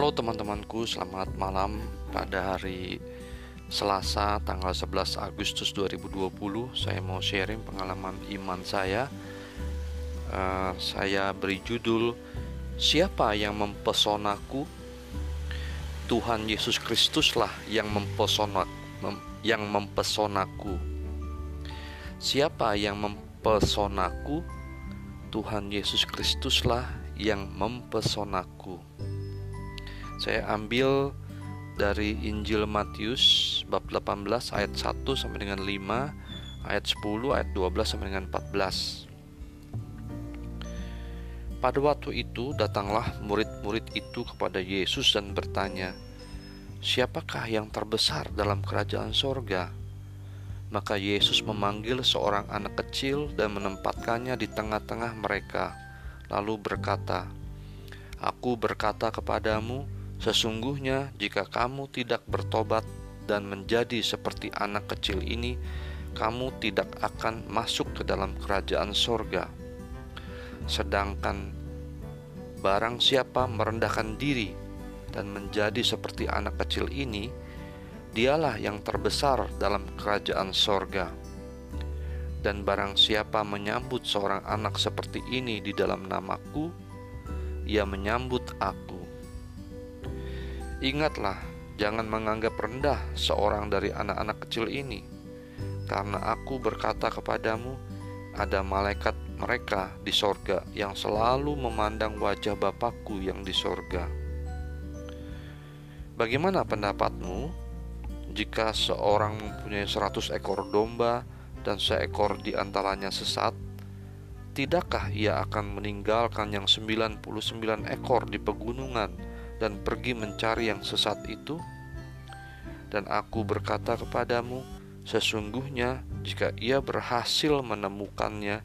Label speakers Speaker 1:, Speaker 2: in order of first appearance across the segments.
Speaker 1: Halo teman-temanku, selamat malam pada hari Selasa tanggal 11 Agustus 2020 Saya mau sharing pengalaman iman saya uh, Saya beri judul Siapa yang mempesonaku? Tuhan Yesus Kristuslah yang mempesona mem, yang mempesonaku Siapa yang mempesonaku? Tuhan Yesus Kristuslah yang mempesonaku saya ambil dari Injil Matius bab 18 ayat 1 sampai dengan 5, ayat 10, ayat 12 sampai dengan 14. Pada waktu itu datanglah murid-murid itu kepada Yesus dan bertanya, "Siapakah yang terbesar dalam kerajaan sorga?" Maka Yesus memanggil seorang anak kecil dan menempatkannya di tengah-tengah mereka, lalu berkata, "Aku berkata kepadamu, Sesungguhnya, jika kamu tidak bertobat dan menjadi seperti anak kecil ini, kamu tidak akan masuk ke dalam kerajaan sorga. Sedangkan barang siapa merendahkan diri dan menjadi seperti anak kecil ini, dialah yang terbesar dalam kerajaan sorga. Dan barang siapa menyambut seorang anak seperti ini di dalam namaku, ia menyambut aku Ingatlah, jangan menganggap rendah seorang dari anak-anak kecil ini, karena aku berkata kepadamu, ada malaikat mereka di sorga yang selalu memandang wajah Bapakku yang di sorga. Bagaimana pendapatmu jika seorang mempunyai seratus ekor domba dan seekor di antaranya sesat? Tidakkah ia akan meninggalkan yang 99 ekor di pegunungan dan pergi mencari yang sesat itu? Dan aku berkata kepadamu, sesungguhnya jika ia berhasil menemukannya,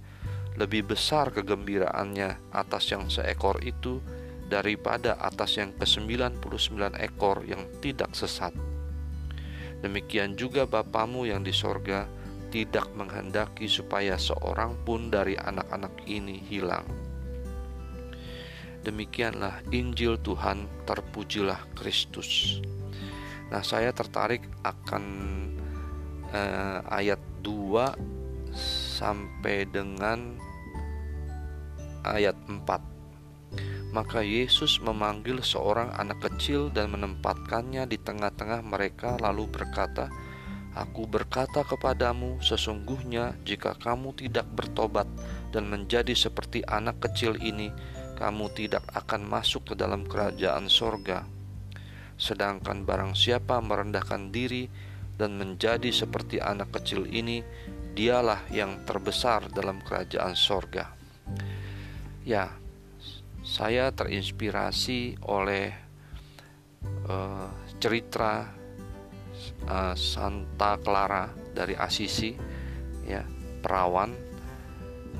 Speaker 1: lebih besar kegembiraannya atas yang seekor itu daripada atas yang ke-99 ekor yang tidak sesat. Demikian juga Bapamu yang di sorga tidak menghendaki supaya seorang pun dari anak-anak ini hilang. Demikianlah Injil Tuhan, terpujilah Kristus. Nah, saya tertarik akan eh, ayat 2 sampai dengan ayat 4. Maka Yesus memanggil seorang anak kecil dan menempatkannya di tengah-tengah mereka lalu berkata, Aku berkata kepadamu, sesungguhnya jika kamu tidak bertobat dan menjadi seperti anak kecil ini, kamu tidak akan masuk ke dalam kerajaan sorga. Sedangkan barang siapa merendahkan diri dan menjadi seperti anak kecil ini, dialah yang terbesar dalam kerajaan sorga. Ya, saya terinspirasi oleh uh, cerita uh, Santa Clara dari Assisi, ya perawan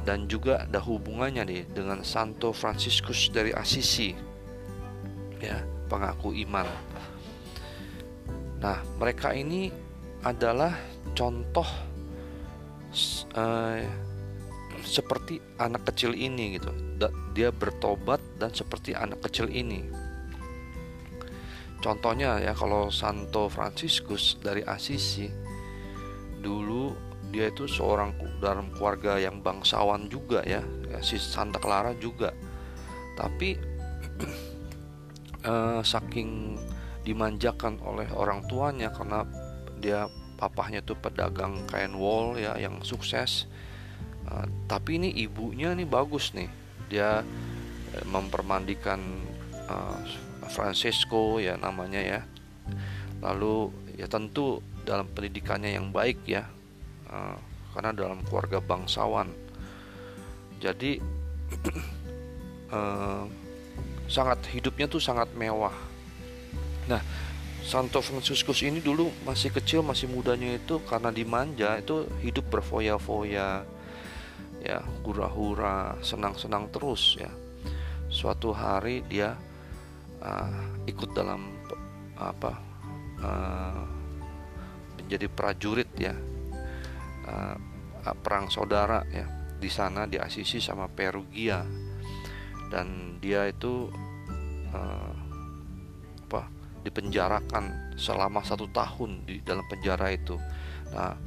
Speaker 1: dan juga ada hubungannya nih dengan Santo Franciscus dari Assisi ya pengaku iman. Nah mereka ini adalah contoh uh, seperti anak kecil ini gitu. Dia bertobat dan seperti anak kecil ini. Contohnya ya kalau Santo Franciscus dari Assisi dulu dia itu seorang dalam keluarga yang bangsawan juga ya, ya si Santa Clara juga. Tapi eh, saking dimanjakan oleh orang tuanya karena dia papahnya tuh pedagang kain wol ya yang sukses. Uh, tapi ini ibunya nih bagus nih. Dia eh, mempermandikan uh, Francesco ya namanya ya. Lalu ya tentu dalam pendidikannya yang baik ya Eh, karena dalam keluarga bangsawan. Jadi uh, sangat hidupnya tuh sangat mewah. Nah Santo Franciscus ini dulu masih kecil masih mudanya itu karena dimanja itu hidup berfoya-foya ya hura-hura senang-senang terus ya. Suatu hari dia uh, ikut dalam apa uh, menjadi prajurit ya uh, perang saudara ya di sana di Asisi sama Perugia dan dia itu uh, dipenjarakan selama satu tahun di dalam penjara itu. Nah,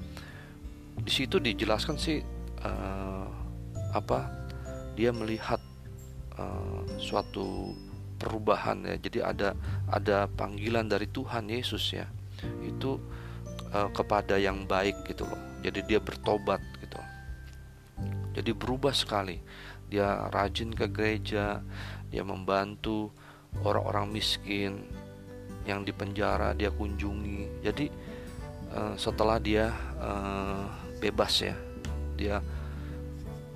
Speaker 1: di situ dijelaskan sih uh, apa dia melihat uh, suatu perubahan ya. Jadi ada ada panggilan dari Tuhan Yesus ya. Itu uh, kepada yang baik gitu loh. Jadi dia bertobat gitu. Jadi berubah sekali. Dia rajin ke gereja, dia membantu orang-orang miskin yang di penjara dia kunjungi. Jadi uh, setelah dia uh, bebas ya, dia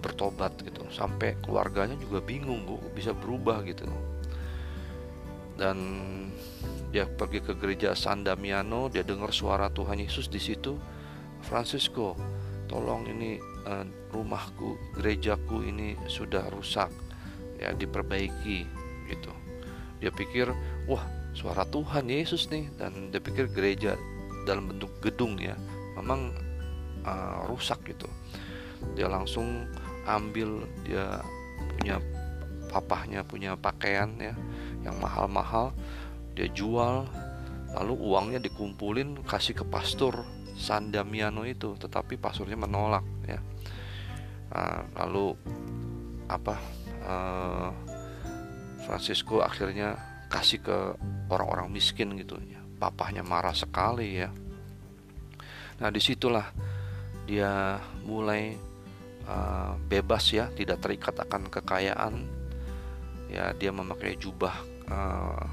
Speaker 1: bertobat gitu sampai keluarganya juga bingung bu bisa berubah gitu dan dia pergi ke gereja San Damiano dia dengar suara Tuhan Yesus di situ Francisco tolong ini uh, rumahku gerejaku ini sudah rusak. Ya diperbaiki gitu. Dia pikir wah suara Tuhan Yesus nih. Dan dia pikir gereja dalam bentuk gedung ya memang uh, rusak gitu. Dia langsung ambil dia punya papahnya punya pakaian ya yang mahal-mahal. Dia jual lalu uangnya dikumpulin kasih ke pastor San Damiano itu tetapi pastornya menolak ya nah, lalu apa uh, Francisco akhirnya kasih ke orang-orang miskin gitu ya. Papahnya marah sekali ya. Nah di situlah dia mulai uh, bebas ya, tidak terikat akan kekayaan. Ya dia memakai jubah uh,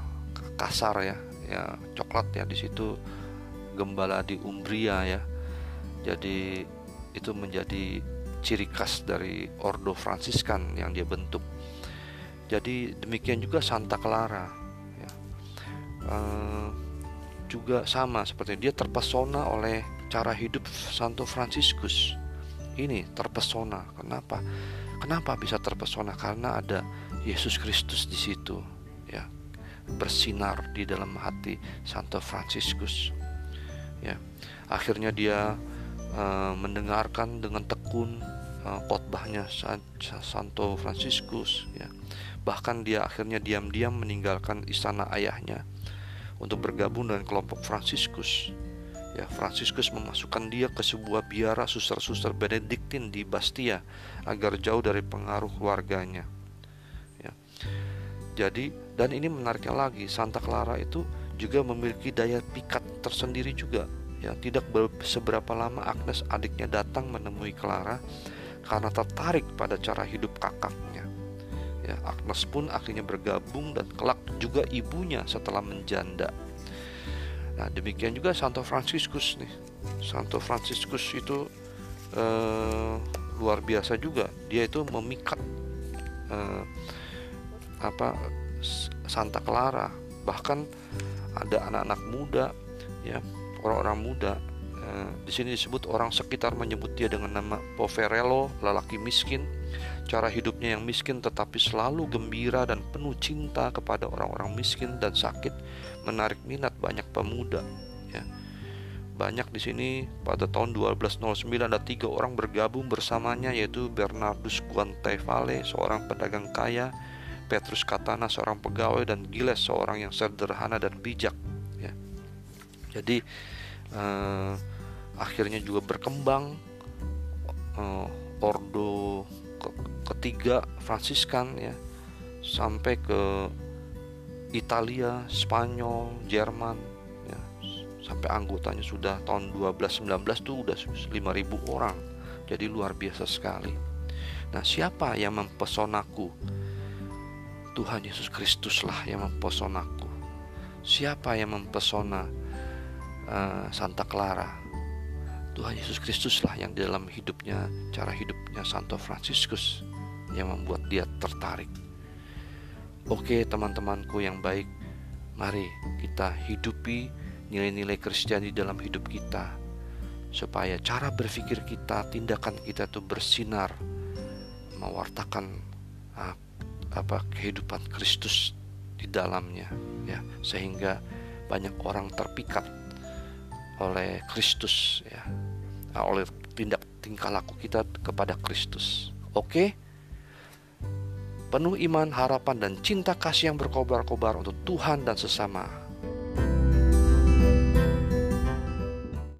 Speaker 1: kasar ya, ya coklat ya di situ gembala di Umbria ya. Jadi itu menjadi ciri khas dari Ordo Fransiskan yang dia bentuk. Jadi demikian juga Santa Clara ya. uh, juga sama seperti dia terpesona oleh cara hidup Santo Franciscus. Ini terpesona. Kenapa? Kenapa bisa terpesona? Karena ada Yesus Kristus di situ ya. Bersinar di dalam hati Santo Franciscus ya akhirnya dia uh, mendengarkan dengan tekun uh, khotbahnya Santo Franciscus ya Bahkan dia akhirnya diam-diam meninggalkan istana ayahnya untuk bergabung dengan kelompok Fransiskus. Ya, Fransiskus memasukkan dia ke sebuah biara suster-suster Benediktin di Bastia agar jauh dari pengaruh keluarganya. Ya. Jadi, dan ini menariknya lagi, Santa Clara itu juga memiliki daya pikat tersendiri juga. Ya, tidak seberapa lama Agnes adiknya datang menemui Clara karena tertarik pada cara hidup kakaknya. Ya, Agnes pun akhirnya bergabung dan kelak juga ibunya setelah menjanda. Nah, demikian juga Santo Franciscus nih. Santo Franciscus itu eh, luar biasa juga. Dia itu memikat eh, apa Santa Clara. Bahkan ada anak-anak muda ya, orang-orang muda eh, di sini disebut orang sekitar menyebut dia dengan nama Poverello, lelaki miskin Cara hidupnya yang miskin tetapi selalu gembira dan penuh cinta kepada orang-orang miskin dan sakit menarik minat banyak pemuda. Ya. Banyak di sini pada tahun 1209 ada tiga orang bergabung bersamanya yaitu Bernardus Guantevale seorang pedagang kaya, Petrus Katana seorang pegawai dan Giles seorang yang sederhana dan bijak. Ya. Jadi eh, akhirnya juga berkembang eh, ordo ketiga Fransiskan ya sampai ke Italia, Spanyol, Jerman ya, sampai anggotanya sudah tahun 1219 tuh udah 5000 orang. Jadi luar biasa sekali. Nah, siapa yang mempesonaku? Tuhan Yesus Kristus lah yang mempesonaku. Siapa yang mempesona uh, Santa Clara? Tuhan Yesus Kristus lah yang di dalam hidupnya, cara hidupnya Santo Franciscus yang membuat dia tertarik. Oke, teman-temanku yang baik, mari kita hidupi nilai-nilai Kristiani dalam hidup kita, supaya cara berpikir kita, tindakan kita itu bersinar, mewartakan ah, apa kehidupan Kristus di dalamnya, ya, sehingga banyak orang terpikat oleh Kristus, ya, oleh tindak tingkah laku kita kepada Kristus. Oke. Penuh iman, harapan, dan cinta kasih yang berkobar-kobar untuk Tuhan dan sesama.